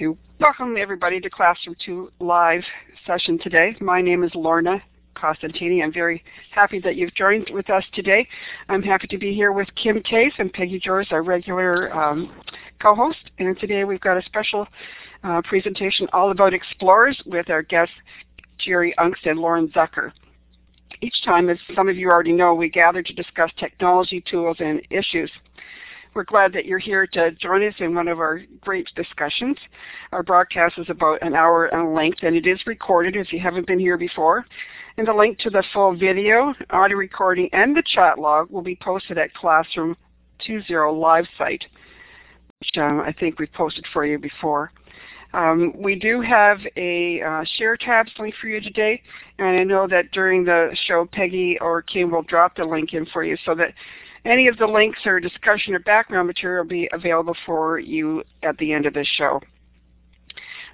Okay, welcome everybody to Classroom 2 live session today. My name is Lorna Costantini. I'm very happy that you've joined with us today. I'm happy to be here with Kim Caise and Peggy George, our regular um, co-host. And today we've got a special uh, presentation all about explorers with our guests Jerry Aungst and Lauren Zucker. Each time, as some of you already know, we gather to discuss technology, tools, and issues. We're glad that you're here to join us in one of our great discussions. Our broadcast is about an hour in length, and it is recorded if you haven't been here before. And the link to the full video, audio recording, and the chat log will be posted at Classroom 20 live site, which um, I think we've posted for you before. Um, we do have a uh, share tabs link for you today, and I know that during the show, Peggy or Kim will drop the link in for you so that any of the links or discussion or background material will be available for you at the end of this show.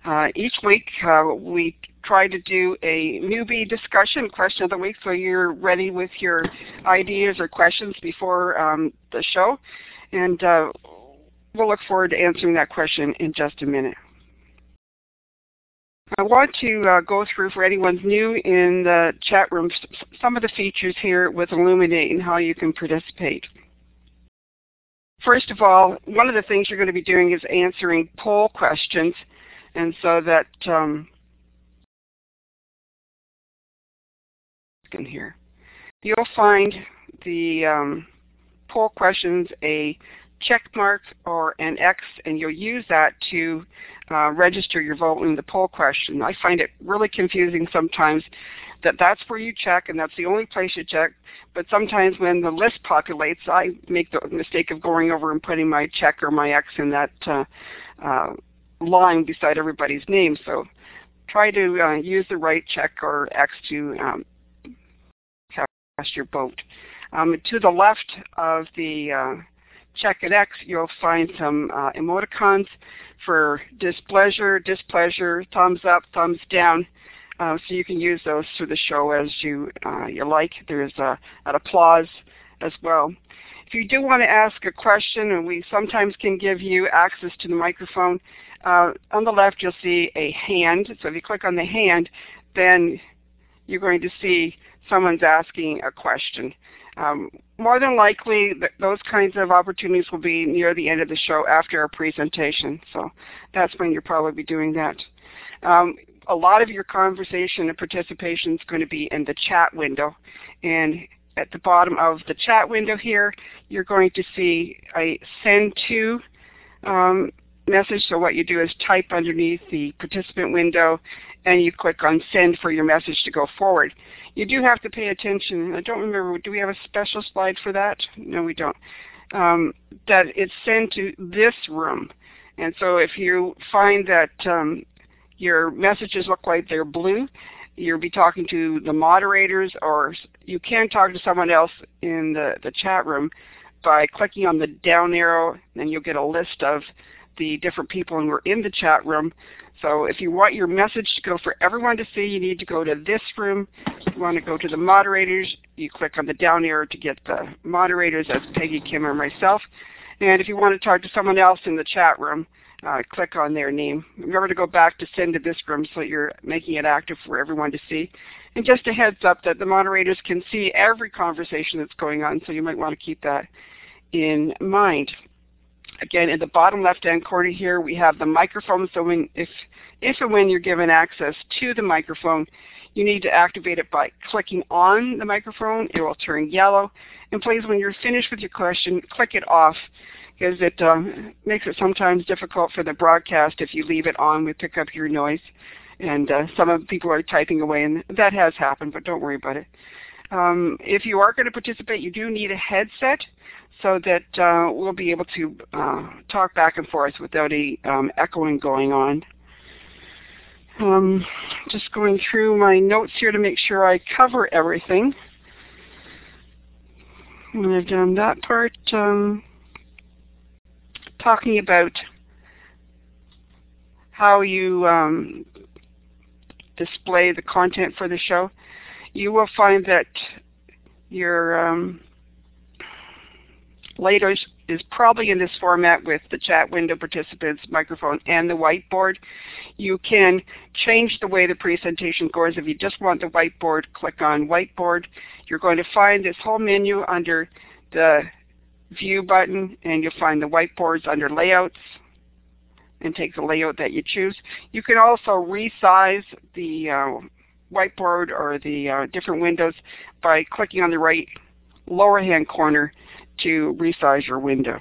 Uh, each week uh, we try to do a newbie discussion question of the week so you're ready with your ideas or questions before um, the show. And uh, we'll look forward to answering that question in just a minute. I want to uh, go through for anyone new in the chat room some of the features here with Elluminate and how you can participate. First of all, one of the things you're going to be doing is answering poll questions and so that um, in here. You'll find the um, poll questions a check mark or an X and you'll use that to uh, register your vote in the poll question. I find it really confusing sometimes that that's where you check and that's the only place you check. But sometimes when the list populates, I make the mistake of going over and putting my check or my X in that uh, uh, line beside everybody's name. So try to uh, use the right check or X to um, cast your vote. Um, to the left of the check and X, you'll find some uh, emoticons for displeasure, displeasure, thumbs up, thumbs down. Uh, so you can use those through the show as you uh, you like. There's uh, an applause as well. If you do want to ask a question, and we sometimes can give you access to the microphone, uh, on the left you'll see a hand. So if you click on the hand, then you're going to see someone's asking a question. Um, more than likely, th those kinds of opportunities will be near the end of the show after our presentation. So that's when you'll probably be doing that. Um, a lot of your conversation and participation is going to be in the chat window. And at the bottom of the chat window here, you're going to see a send to um, message. So what you do is type underneath the participant window and you click on send for your message to go forward. You do have to pay attention. I don't remember, do we have a special slide for that? No, we don't. Um, that it's sent to this room. And so if you find that um, your messages look like they're blue, you'll be talking to the moderators or you can talk to someone else in the, the chat room by clicking on the down arrow and you'll get a list of the different people who are in the chat room. So if you want your message to go for everyone to see, you need to go to this room. If you want to go to the moderators, you click on the down arrow to get the moderators as Peggy, Kim, or myself. And if you want to talk to someone else in the chat room, uh, click on their name. Remember to go back to send to this room so you're making it active for everyone to see. And just a heads up that the moderators can see every conversation that's going on, so you might want to keep that in mind. Again, in the bottom left-hand corner here, we have the microphone. So when, if, if and when you're given access to the microphone, you need to activate it by clicking on the microphone. It will turn yellow. And please, when you're finished with your question, click it off because it um, makes it sometimes difficult for the broadcast if you leave it on. We pick up your noise. And uh, some of people are typing away, and that has happened, but don't worry about it. Um, if you are going to participate, you do need a headset so that uh, we'll be able to uh, talk back and forth without any um, echoing going on. Um, just going through my notes here to make sure I cover everything. When I've done that part, um, talking about how you um, display the content for the show, you will find that your um, latest, is probably in this format with the chat window participants, microphone, and the whiteboard. You can change the way the presentation goes. If you just want the whiteboard, click on whiteboard. You're going to find this whole menu under the view button and you'll find the whiteboards under layouts and take the layout that you choose. You can also resize the uh, whiteboard or the uh, different windows by clicking on the right lower hand corner to resize your window.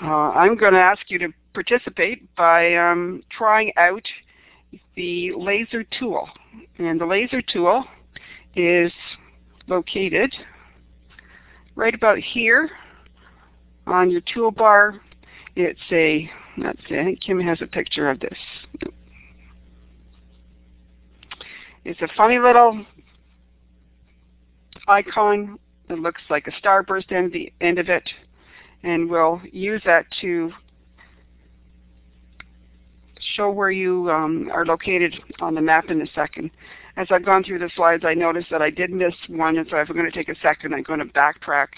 Uh, I'm going to ask you to participate by um, trying out the laser tool. And the laser tool is located right about here on your toolbar. It's a, let's see, I think Kim has a picture of this. It's a funny little icon. It looks like a starburst at the end of it. And we'll use that to show where you um, are located on the map in a second. As I've gone through the slides, I noticed that I did miss one, and so if I'm going to take a second, I'm going to backtrack.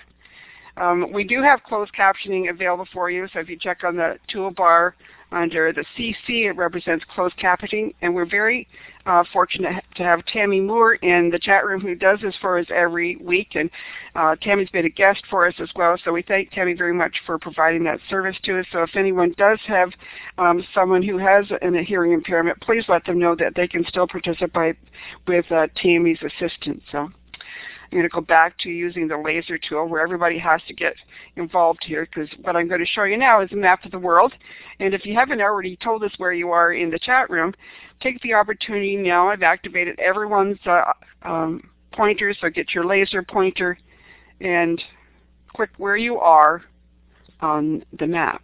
Um, we do have closed captioning available for you, so if you check on the toolbar under the CC, it represents closed captioning, and we're very uh, fortunate to have Tammy Moore in the chat room who does this for us every week, and uh, Tammy's been a guest for us as well, so we thank Tammy very much for providing that service to us. So if anyone does have um, someone who has an, a hearing impairment, please let them know that they can still participate with uh, Tammy's assistance. So. I'm going to go back to using the laser tool where everybody has to get involved here because what I'm going to show you now is a map of the world. And if you haven't already told us where you are in the chat room, take the opportunity now. I've activated everyone's uh, um, pointer, so get your laser pointer and click where you are on the map.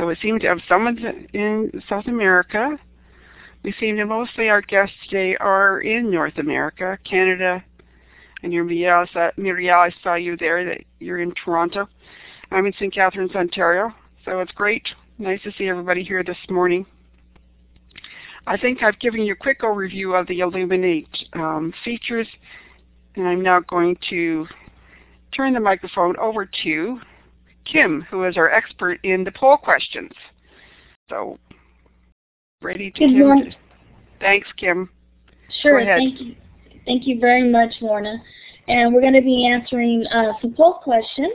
So we seem to have someone in South America. We seem to mostly our guests today are in North America, Canada, and your Muriel, I saw you there, that you're in Toronto. I'm in St. Catharines, Ontario. So it's great. Nice to see everybody here this morning. I think I've given you a quick overview of the Elluminate um, features, and I'm now going to turn the microphone over to Kim, who is our expert in the poll questions. So, ready to Good Kim? morning. Thanks, Kim. Sure, thank you. Thank you very much, Lorna. And we're going to be answering uh, some poll questions.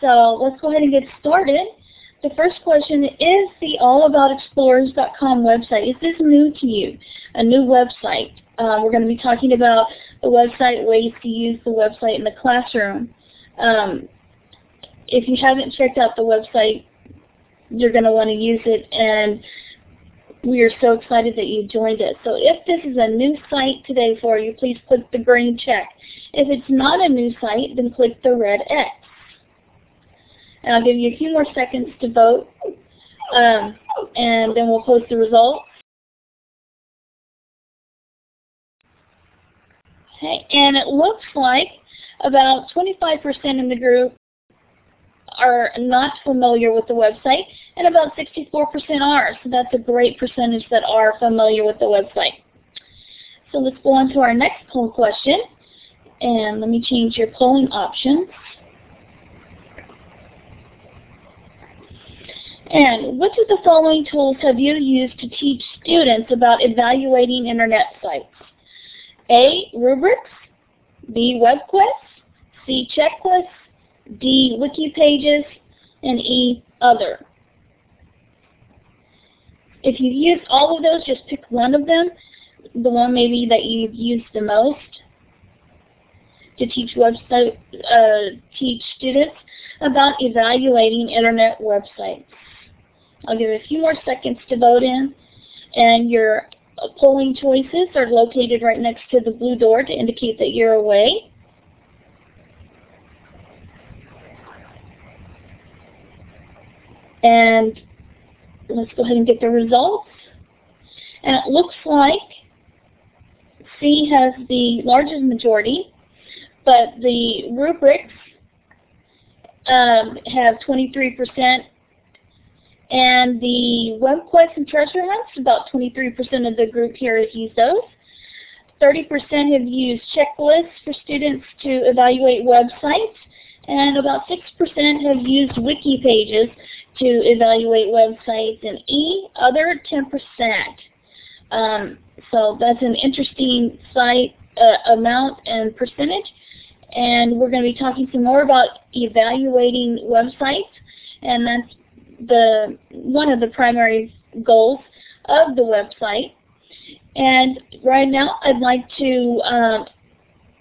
So let's go ahead and get started. The first question is the allaboutexplorers.com website. Is this new to you? A new website? Uh, we're going to be talking about the website, ways to use the website in the classroom. Um, if you haven't checked out the website, you're going to want to use it, and we are so excited that you joined us. So if this is a new site today for you, please click the green check. If it's not a new site, then click the red X. And I'll give you a few more seconds to vote, um, and then we'll post the results. Okay, and it looks like about 25% in the group are not familiar with the website, and about 64% are. So that's a great percentage that are familiar with the website. So let's go on to our next poll question. And let me change your polling options. And which of the following tools have you used to teach students about evaluating internet sites? A. Rubrics. B. WebQuest. C. Checklists. D. Wiki pages. And E. Other. If you've used all of those, just pick one of them, the one maybe that you've used the most to teach website, uh, teach students about evaluating internet websites. I'll give a few more seconds to vote in, and your polling choices are located right next to the blue door to indicate that you're away. And let's go ahead and get the results. And it looks like C has the largest majority, but the rubrics um, have 23%, and the web WebQuest and treasure hunts, about 23% of the group here has used those. 30% have used checklists for students to evaluate websites, and about 6% have used wiki pages to evaluate websites, and E, other 10%. Um, so that's an interesting site uh, amount and percentage. And we're going to be talking some more about evaluating websites, and that's the one of the primary goals of the website. And right now, I'd like to um,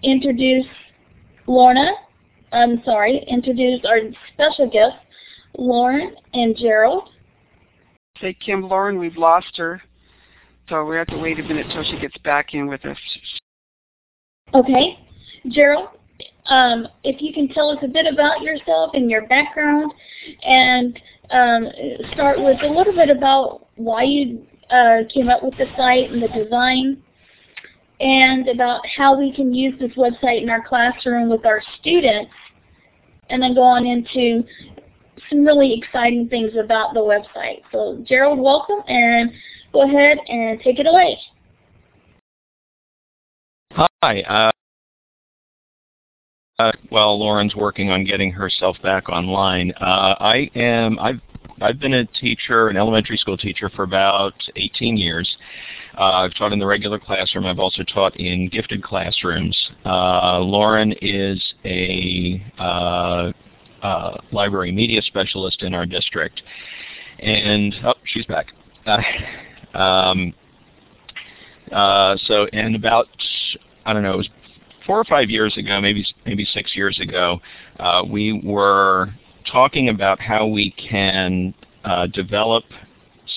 introduce Lorna. I'm sorry, introduce our special guests, Lauren and Gerald. Say, Kim, Lauren, we've lost her, so we have to wait a minute till she gets back in with us. Okay, Gerald, um, if you can tell us a bit about yourself and your background, and um, start with a little bit about why you uh, came up with the site and the design, and about how we can use this website in our classroom with our students, and then go on into some really exciting things about the website. So Gerald, welcome, and go ahead and take it away. Hi. Uh, uh, while Lauren's working on getting herself back online, uh, I am. I've I've been a teacher, an elementary school teacher, for about 18 years. Uh, I've taught in the regular classroom. I've also taught in gifted classrooms. Uh, Lauren is a uh, uh, library media specialist in our district, and oh, she's back. Uh, um, uh, so, and about I don't know, it was four or five years ago, maybe maybe six years ago, uh, we were talking about how we can uh, develop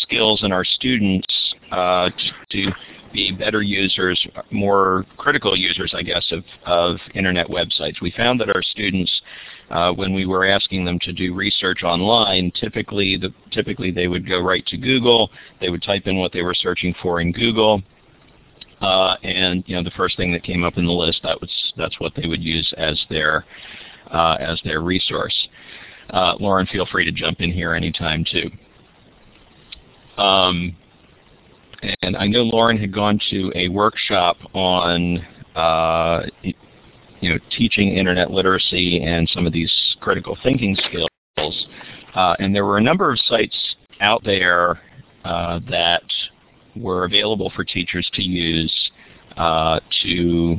skills in our students uh, to be better users, more critical users, I guess, of, of internet websites. We found that our students, uh, when we were asking them to do research online, typically the, typically they would go right to Google, they would type in what they were searching for in Google, uh, and you know the first thing that came up in the list that was that's what they would use as their uh, as their resource. Uh, Lauren, feel free to jump in here anytime too. Um, and I know Lauren had gone to a workshop on uh, you know teaching internet literacy and some of these critical thinking skills. Uh, and there were a number of sites out there uh, that were available for teachers to use uh, to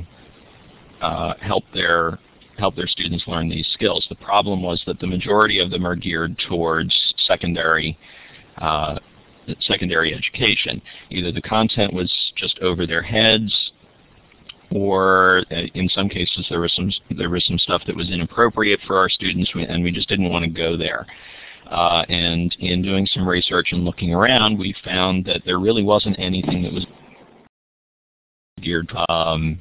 uh, help their help their students learn these skills. The problem was that the majority of them are geared towards secondary uh, secondary education. Either the content was just over their heads, or uh, in some cases there was some there was some stuff that was inappropriate for our students, and we just didn't want to go there. Uh, and in doing some research and looking around, we found that there really wasn't anything that was geared. Um,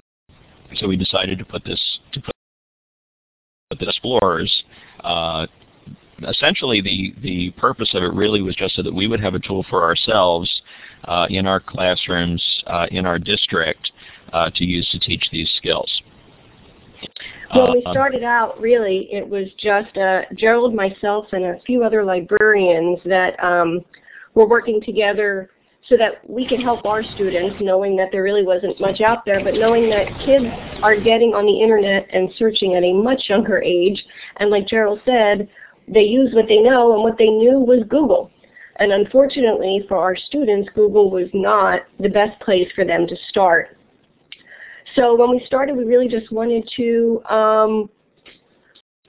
so we decided to put this to put the explorers. Uh, essentially, the the purpose of it really was just so that we would have a tool for ourselves uh, in our classrooms uh, in our district uh, to use to teach these skills. Well, we uh, started out really, it was just uh, Gerald, myself, and a few other librarians that um, were working together so that we could help our students, knowing that there really wasn't much out there, but knowing that kids are getting on the internet and searching at a much younger age. And like Gerald said, they use what they know, and what they knew was Google. And unfortunately for our students, Google was not the best place for them to start. So when we started, we really just wanted to um,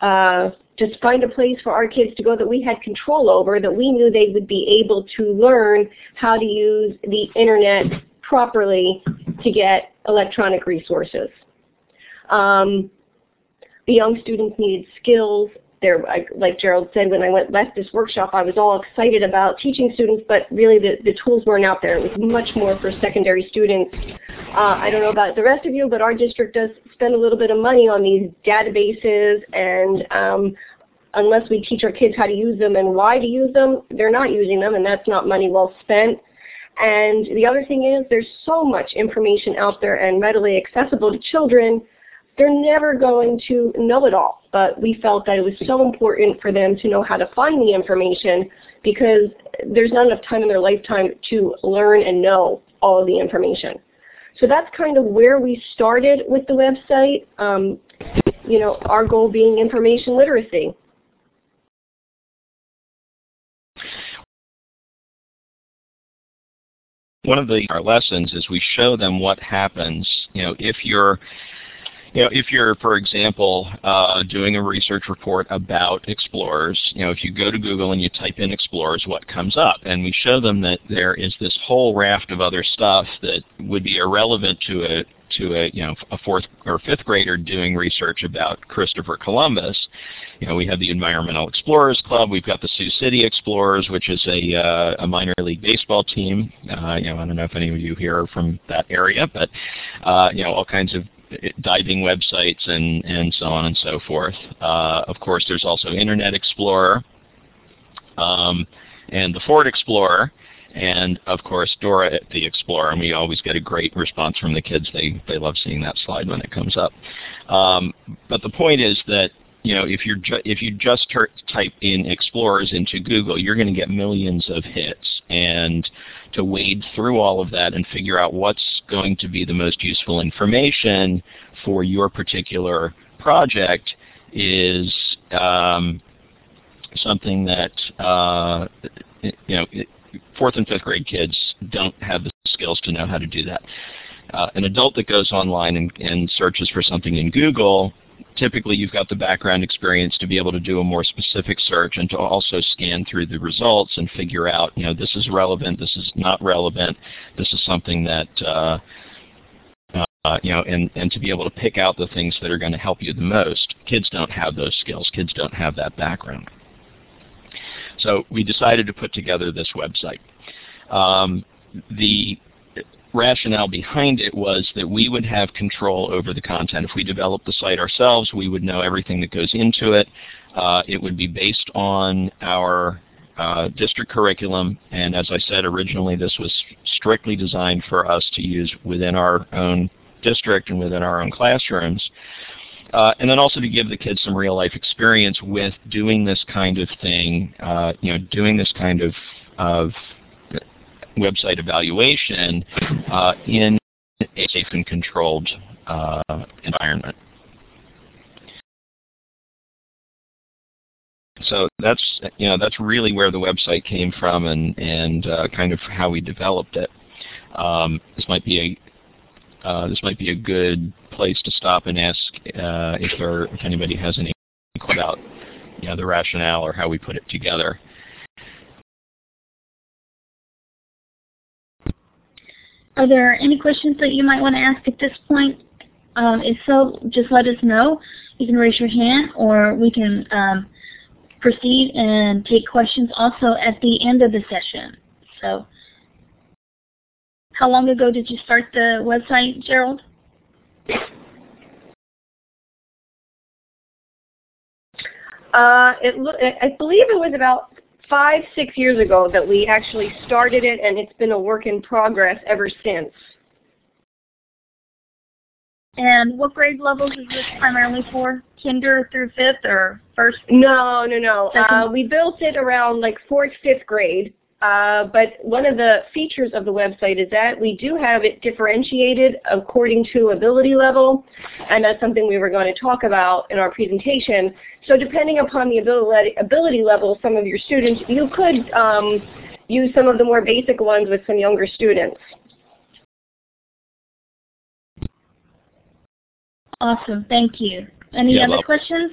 uh, just find a place for our kids to go that we had control over, that we knew they would be able to learn how to use the internet properly to get electronic resources. Um, the young students needed skills there, like Gerald said, when I went left this workshop, I was all excited about teaching students, but really the, the tools weren't out there. It was much more for secondary students. Uh, I don't know about the rest of you, but our district does spend a little bit of money on these databases, and um, unless we teach our kids how to use them and why to use them, they're not using them, and that's not money well spent. And the other thing is there's so much information out there and readily accessible to children they're never going to know it all. But we felt that it was so important for them to know how to find the information because there's not enough time in their lifetime to learn and know all of the information. So that's kind of where we started with the website. Um, you know, our goal being information literacy. One of the our lessons is we show them what happens. You know, if you're you know, if you're, for example, uh, doing a research report about explorers, you know, if you go to Google and you type in explorers, what comes up? And we show them that there is this whole raft of other stuff that would be irrelevant to a to a you know a fourth or fifth grader doing research about Christopher Columbus. You know, we have the Environmental Explorers Club. We've got the Sioux City Explorers, which is a uh, a minor league baseball team. Uh, you know, I don't know if any of you here are from that area, but uh, you know, all kinds of diving websites and, and so on and so forth. Uh, of course, there's also Internet Explorer um, and the Ford Explorer, and of course Dora the Explorer. And we always get a great response from the kids. They they love seeing that slide when it comes up. Um, but the point is that you know, if you're if you just type in explorers into Google, you're going to get millions of hits. And to wade through all of that and figure out what's going to be the most useful information for your particular project is um, something that uh, you know fourth and fifth grade kids don't have the skills to know how to do that. Uh, an adult that goes online and, and searches for something in Google typically you've got the background experience to be able to do a more specific search and to also scan through the results and figure out, you know, this is relevant, this is not relevant, this is something that, uh, uh, you know, and, and to be able to pick out the things that are going to help you the most. Kids don't have those skills. Kids don't have that background. So we decided to put together this website. Um, the rationale behind it was that we would have control over the content. If we developed the site ourselves, we would know everything that goes into it. Uh, it would be based on our uh, district curriculum, and as I said originally, this was strictly designed for us to use within our own district and within our own classrooms. Uh, and then also to give the kids some real life experience with doing this kind of thing, uh, you know, doing this kind of, of website evaluation uh, in a safe and controlled uh, environment. So that's you know that's really where the website came from and and uh, kind of how we developed it. Um, this might be a uh, this might be a good place to stop and ask uh, if there if anybody has any about you know, the rationale or how we put it together. Are there any questions that you might want to ask at this point? Um, if so, just let us know. You can raise your hand or we can um, proceed and take questions also at the end of the session. So, how long ago did you start the website, Gerald? Uh, it I believe it was about five, six years ago that we actually started it, and it's been a work in progress ever since. And what grade levels is this primarily for? Kinder through fifth or first? No, no, no. Uh, we built it around like fourth, fifth grade. Uh, but one of the features of the website is that we do have it differentiated according to ability level, and that's something we were going to talk about in our presentation. So depending upon the ability, ability level of some of your students, you could um, use some of the more basic ones with some younger students. Awesome, thank you. Any yeah, other well, questions?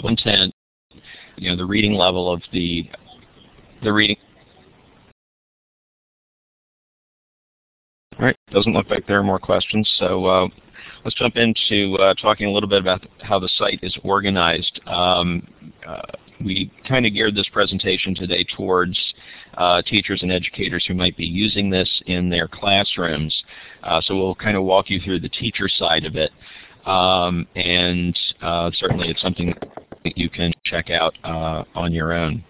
Content you know, the reading level of the the reading. All right, doesn't look like there are more questions, so uh, let's jump into uh, talking a little bit about how the site is organized. Um, uh, we kind of geared this presentation today towards uh, teachers and educators who might be using this in their classrooms. Uh, so we'll kind of walk you through the teacher side of it. Um, and uh, certainly it's something that you can check out uh, on your own.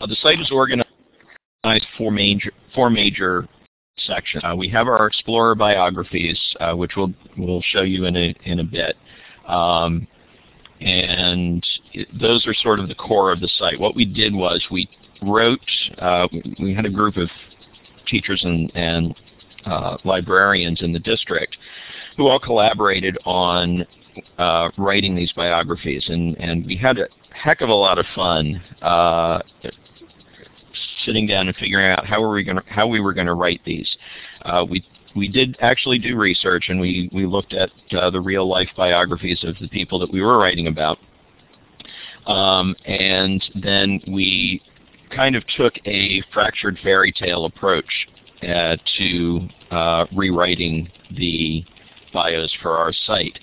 Uh, the site is organized for major, four major sections. Uh, we have our Explorer biographies, uh, which we'll, we'll show you in a, in a bit. Um, and those are sort of the core of the site. What we did was we wrote, uh, we had a group of teachers and, and uh, librarians in the district who all collaborated on uh, writing these biographies, and, and we had a heck of a lot of fun uh, sitting down and figuring out how were we going how we were going to write these. Uh, we we did actually do research, and we we looked at uh, the real life biographies of the people that we were writing about, um, and then we kind of took a fractured fairy tale approach uh, to uh, rewriting the bios for our site.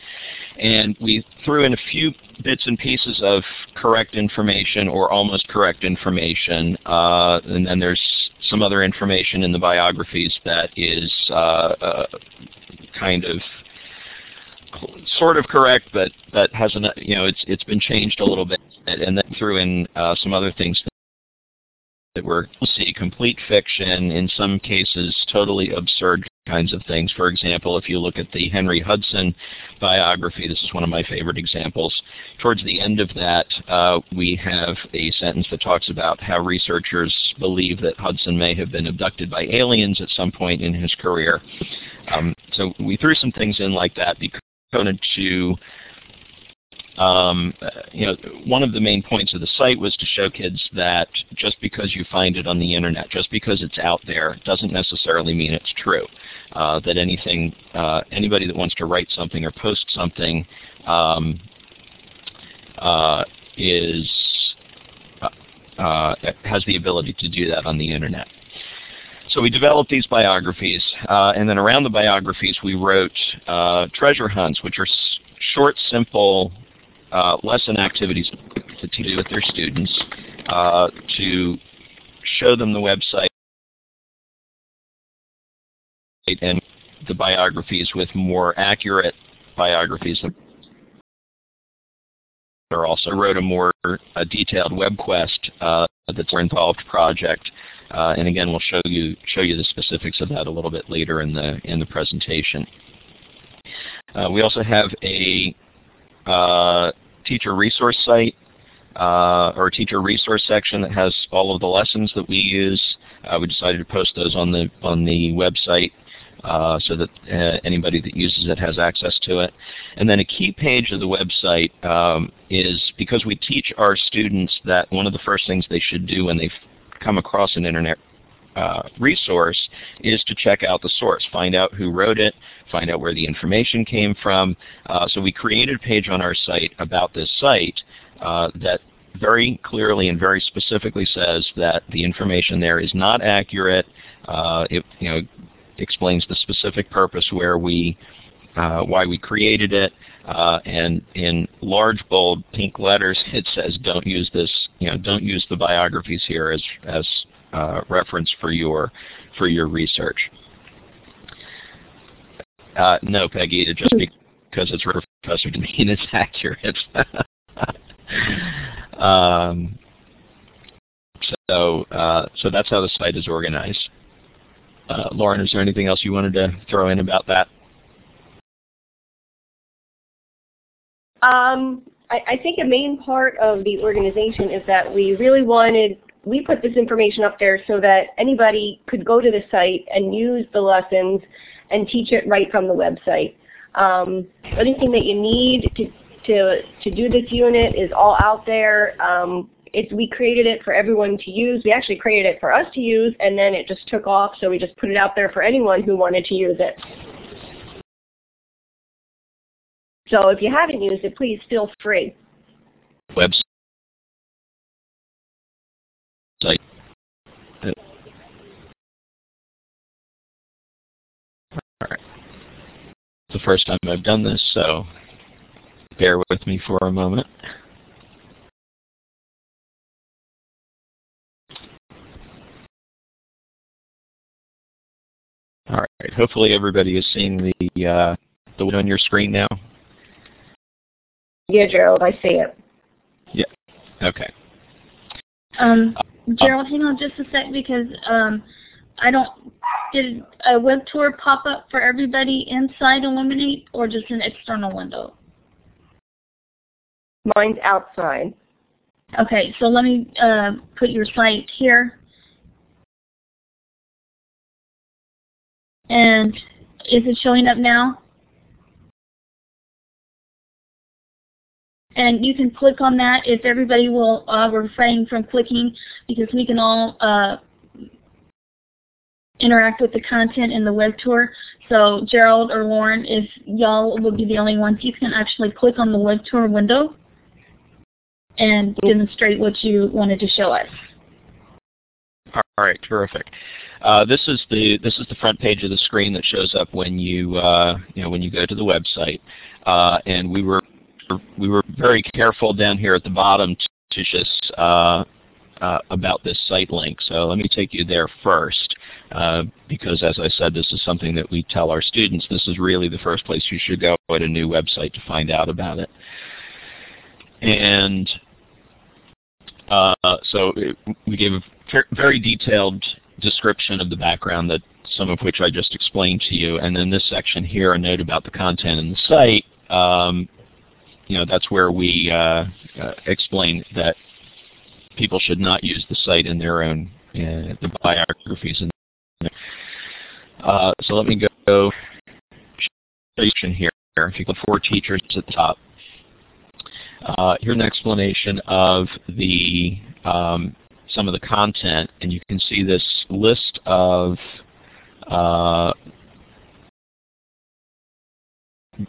And we threw in a few bits and pieces of correct information or almost correct information, uh, and then there's some other information in the biographies that is uh, uh, kind of sort of correct, but but hasn't you know it's it's been changed a little bit, and then threw in uh, some other things that were see complete fiction, in some cases totally absurd kinds of things. For example, if you look at the Henry Hudson biography, this is one of my favorite examples. Towards the end of that, uh, we have a sentence that talks about how researchers believe that Hudson may have been abducted by aliens at some point in his career. Um, so we threw some things in like that because wanted to um, you know, one of the main points of the site was to show kids that just because you find it on the internet, just because it's out there, doesn't necessarily mean it's true. Uh, that anything, uh, anybody that wants to write something or post something um, uh, is uh, uh, has the ability to do that on the internet. So we developed these biographies, uh, and then around the biographies we wrote treasure hunts, which are short, simple uh, lesson activities to do with their students, uh, to show them the website and the biographies with more accurate biographies. Or also wrote a more a detailed web quest uh, that's an involved project, uh, and again we'll show you show you the specifics of that a little bit later in the in the presentation. Uh, we also have a uh, teacher resource site uh, or teacher resource section that has all of the lessons that we use. Uh, we decided to post those on the on the website uh, so that uh, anybody that uses it has access to it. And then a key page of the website um, is because we teach our students that one of the first things they should do when they come across an internet uh, resource is to check out the source, find out who wrote it, find out where the information came from. Uh, so we created a page on our site about this site uh, that very clearly and very specifically says that the information there is not accurate. Uh, it you know explains the specific purpose where we uh, why we created it, and in large bold pink letters it says don't use this you know don't use the biographies here as as uh, reference for your for your research. Uh, no, Peggy, just because it's professor to mean it's accurate. um, so, uh, so that's how the site is organized. Uh, Lauren, is there anything else you wanted to throw in about that? Um, I, I think a main part of the organization is that we really wanted we put this information up there so that anybody could go to the site and use the lessons and teach it right from the website. Um, anything that you need to, to, to do this unit is all out there. Um, it's, we created it for everyone to use. We actually created it for us to use, and then it just took off, so we just put it out there for anyone who wanted to use it. So if you haven't used it, please feel free. Website Alright. It's the first time I've done this, so bear with me for a moment. Alright, hopefully everybody is seeing the uh, the window on your screen now. Yeah, Gerald, I see it. Yeah. Okay. Um, Gerald, hang on just a sec because um, I don't. Did a web tour pop up for everybody inside Elluminate or just an external window? Mine's outside. Okay, so let me uh, put your site here. And is it showing up now? And you can click on that if everybody will uh, refrain from clicking because we can all uh, interact with the content in the web tour. So Gerald or Lauren, if y'all will be the only ones, you can actually click on the web tour window and demonstrate what you wanted to show us. All right, terrific. Uh, this is the this is the front page of the screen that shows up when you uh, you know when you go to the website, uh, and we were we were very careful down here at the bottom to just uh, uh, about this site link. So let me take you there first, uh, because as I said, this is something that we tell our students. This is really the first place you should go at a new website to find out about it. And uh, so it, we gave a very detailed description of the background that some of which I just explained to you. And then this section here, a note about the content in the site. Um, you know, that's where we uh, uh, explain that people should not use the site in their own uh, the biographies. Uh, so let me go station here. If you go for teachers at the top, uh, here's an explanation of the um, some of the content, and you can see this list of uh,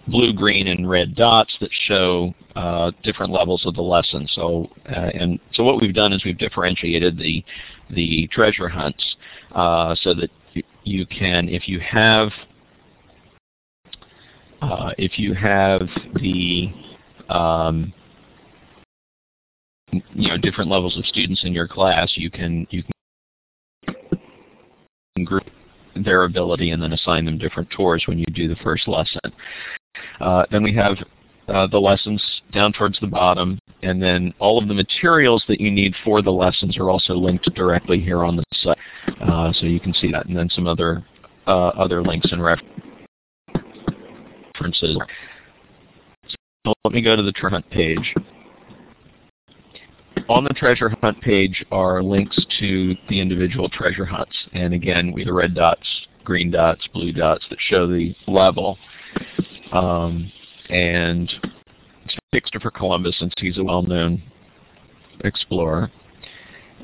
blue, green, and red dots that show uh, different levels of the lesson. So, uh, and so what we've done is we've differentiated the the treasure hunts uh, so that you can, if you have uh, if you have the um, you know different levels of students in your class, you can you can group their ability and then assign them different tours when you do the first lesson. Uh, then we have uh, the lessons down towards the bottom, and then all of the materials that you need for the lessons are also linked directly here on the site, uh, so you can see that, and then some other uh, other links and references. So let me go to the treasure hunt page. On the treasure hunt page are links to the individual treasure hunts, and again, we have the red dots, green dots, blue dots that show the level. Um, and Christopher Columbus, since he's a well-known explorer.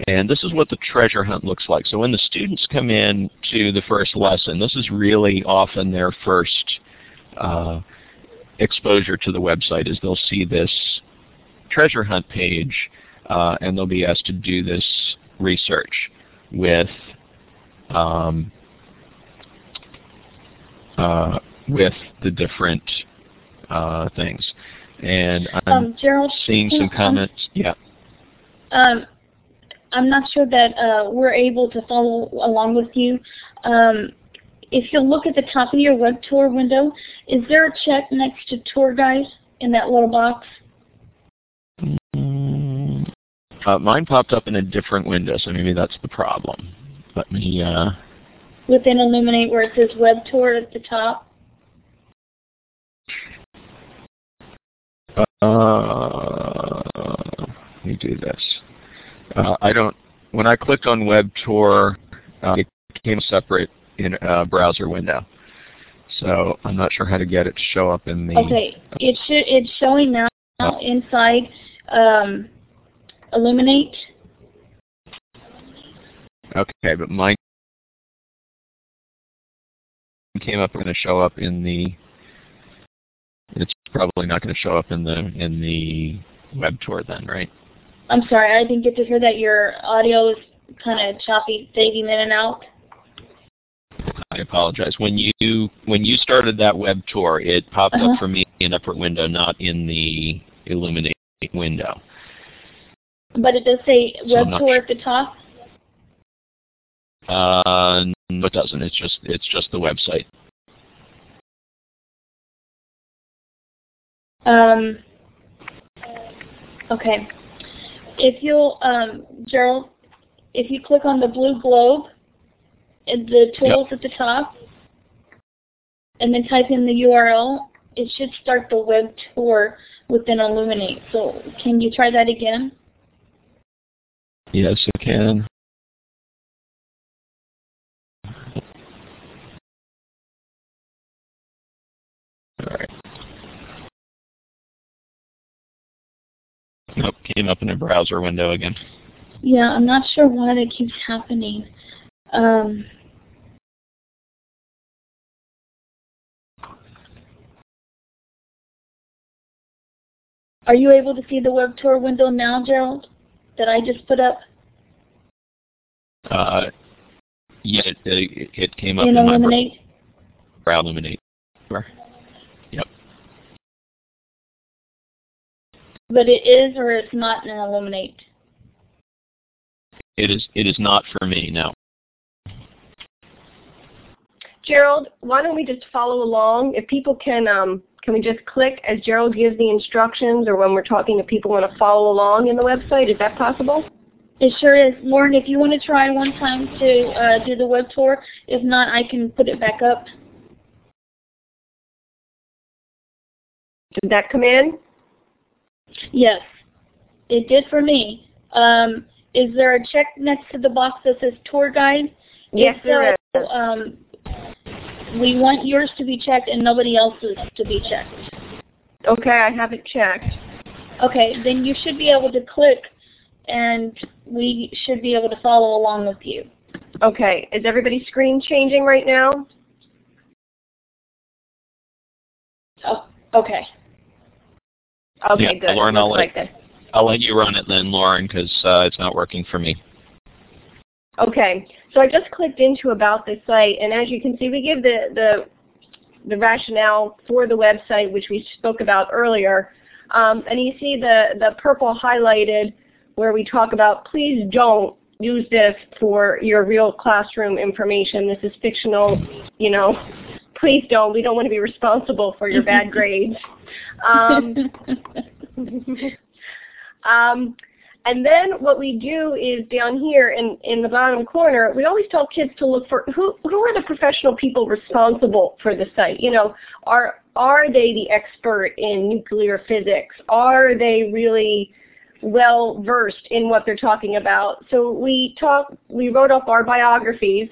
And this is what the treasure hunt looks like. So when the students come in to the first lesson, this is really often their first uh, exposure to the website is they'll see this treasure hunt page uh, and they'll be asked to do this research with um, uh, with the different uh, things. And I'm um, Gerald, seeing some comments. yeah. Um, I'm not sure that uh, we're able to follow along with you. Um, if you look at the top of your web tour window, is there a check next to tour guide in that little box? Mm, uh, mine popped up in a different window, so maybe that's the problem. Let me. Uh, Within Elluminate, where it says web tour at the top. Uh, let me do this. Uh, I don't. When I clicked on Web Tour, uh, it came separate in a browser window. So I'm not sure how to get it to show up in the. Okay, it should. It's showing now inside um, Elluminate. Okay, but mine came up going to show up in the it's probably not going to show up in the in the web tour then, right? I'm sorry, I didn't get to hear that. Your audio is kind of choppy, fading in and out. I apologize. When you when you started that web tour, it popped uh -huh. up uh-huh. for me in upper window, not in the Elluminate window. But it does say web so tour at the top. Uh, no, it doesn't. It's just it's just the website. Um, okay. If you'll, um, Gerald, if you click on the blue globe, in the tools yep. at the top, and then type in the URL, it should start the web tour within Elluminate. So can you try that again? Yes, I can. Nope, came up in a browser window again. Yeah, I'm not sure why that keeps happening. Um, are you able to see the web tour window now, Gerald, that I just put up? Uh, yeah, it, it, it came up in in my browser Elluminate. But it is or it's not an Elluminate? It is it is not for me now. Gerald, why don't we just follow along? If people can, um, can we just click as Gerald gives the instructions, or when we're talking, if people want to follow along in the website, is that possible? It sure is. Lauren, if you want to try one time to uh, do the web tour, if not, I can put it back up. Did that come in? Yes, it did for me. Um, is there a check next to the box that says tour guide? Yes, if there so, is. Um, we want yours to be checked and nobody else's to be checked. Okay, I have it checked. Okay, then you should be able to click and we should be able to follow along with you. Okay, is everybody's screen changing right now? Oh, okay. Okay, Yeah, good. Lauren, I'll let- like that. I'll let you run it then, Lauren, because uh, it's not working for me. Okay, so I just clicked into about this site, and as you can see, we give the, the, the rationale for the website, which we spoke about earlier. Um, and you see the, the purple highlighted where we talk about please don't use this for your real classroom information. This is fictional, you know. Please don't. We don't want to be responsible for your bad grades. Um, um, and then what we do is down here in, in the bottom corner, we always tell kids to look for who, who are the professional people responsible for the site. You know, are, are they the expert in nuclear physics? Are they really well versed in what they're talking about? So we talk, we wrote up our biographies,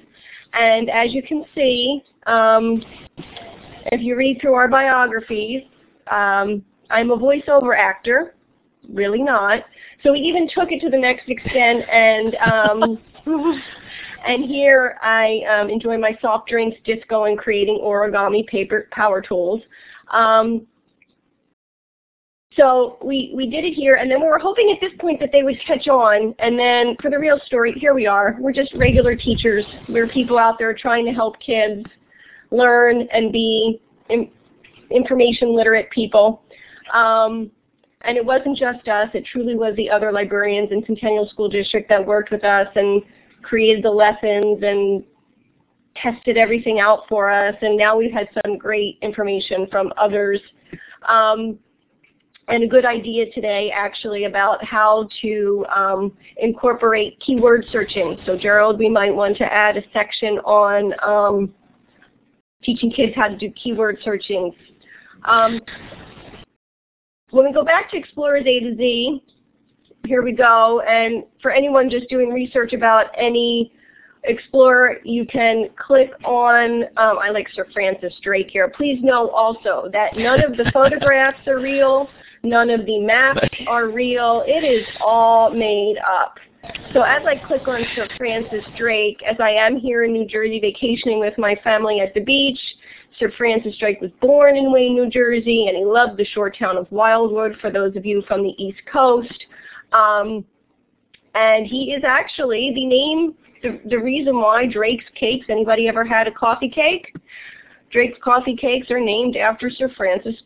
and as you can see, um, if you read through our biographies, um, I'm a voiceover actor, really not. So we even took it to the next extent, and um, and here I um, enjoy my soft drinks, disco, and creating origami paper power tools. Um, so we, we did it here, and then we were hoping at this point that they would catch on. And then for the real story, here we are. We're just regular teachers. We're people out there trying to help kids learn and be in, information literate people. Um, and it wasn't just us. It truly was the other librarians in Centennial School District that worked with us and created the lessons and tested everything out for us. And now we've had some great information from others. Um, and a good idea today actually about how to um, incorporate keyword searching. So Gerald, we might want to add a section on um, teaching kids how to do keyword searching. Um, when we go back to Explorers A to Z, here we go. And for anyone just doing research about any Explorer, you can click on, um, I like Sir Francis Drake here. Please know also that none of the photographs are real. None of the maps are real. It is all made up. So as I click on Sir Francis Drake, as I am here in New Jersey vacationing with my family at the beach, Sir Francis Drake was born in Wayne, New Jersey, and he loved the shore town of Wildwood, for those of you from the East Coast. Um, and he is actually the name, the, the reason why Drake's Cakes, anybody ever had a coffee cake? Drake's coffee cakes are named after Sir Francis